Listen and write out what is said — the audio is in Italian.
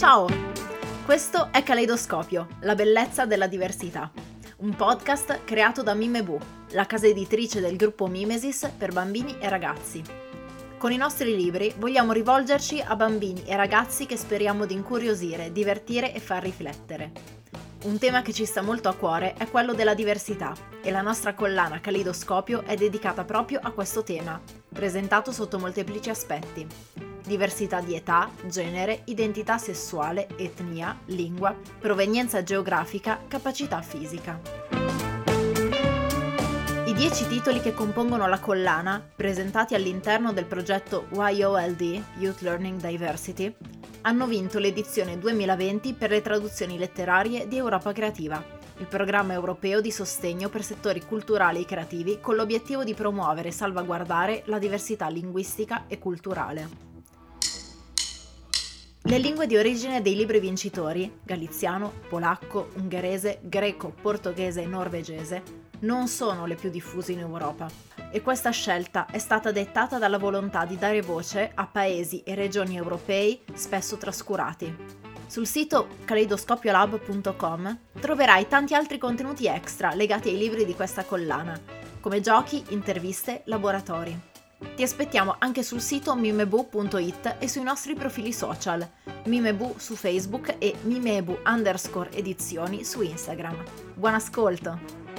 Ciao! Questo è Caleidoscopio, la bellezza della diversità, un podcast creato da Mime Bu, la casa editrice del gruppo Mimesis per bambini e ragazzi. Con i nostri libri vogliamo rivolgerci a bambini e ragazzi che speriamo di incuriosire, divertire e far riflettere. Un tema che ci sta molto a cuore è quello della diversità e la nostra collana Calidoscopio è dedicata proprio a questo tema, presentato sotto molteplici aspetti. Diversità di età, genere, identità sessuale, etnia, lingua, provenienza geografica, capacità fisica. I dieci titoli che compongono la collana, presentati all'interno del progetto YOLD, Youth Learning Diversity, hanno vinto l'edizione 2020 per le traduzioni letterarie di Europa Creativa, il programma europeo di sostegno per settori culturali e creativi con l'obiettivo di promuovere e salvaguardare la diversità linguistica e culturale. Le lingue di origine dei libri vincitori, galiziano, polacco, ungherese, greco, portoghese e norvegese, non sono le più diffuse in Europa e questa scelta è stata dettata dalla volontà di dare voce a paesi e regioni europei spesso trascurati. Sul sito kaleidoscopiolab.com troverai tanti altri contenuti extra legati ai libri di questa collana, come giochi, interviste, laboratori. Ti aspettiamo anche sul sito mimebu.it e sui nostri profili social, Mimebu su Facebook e mimebu underscore edizioni su Instagram. Buon ascolto!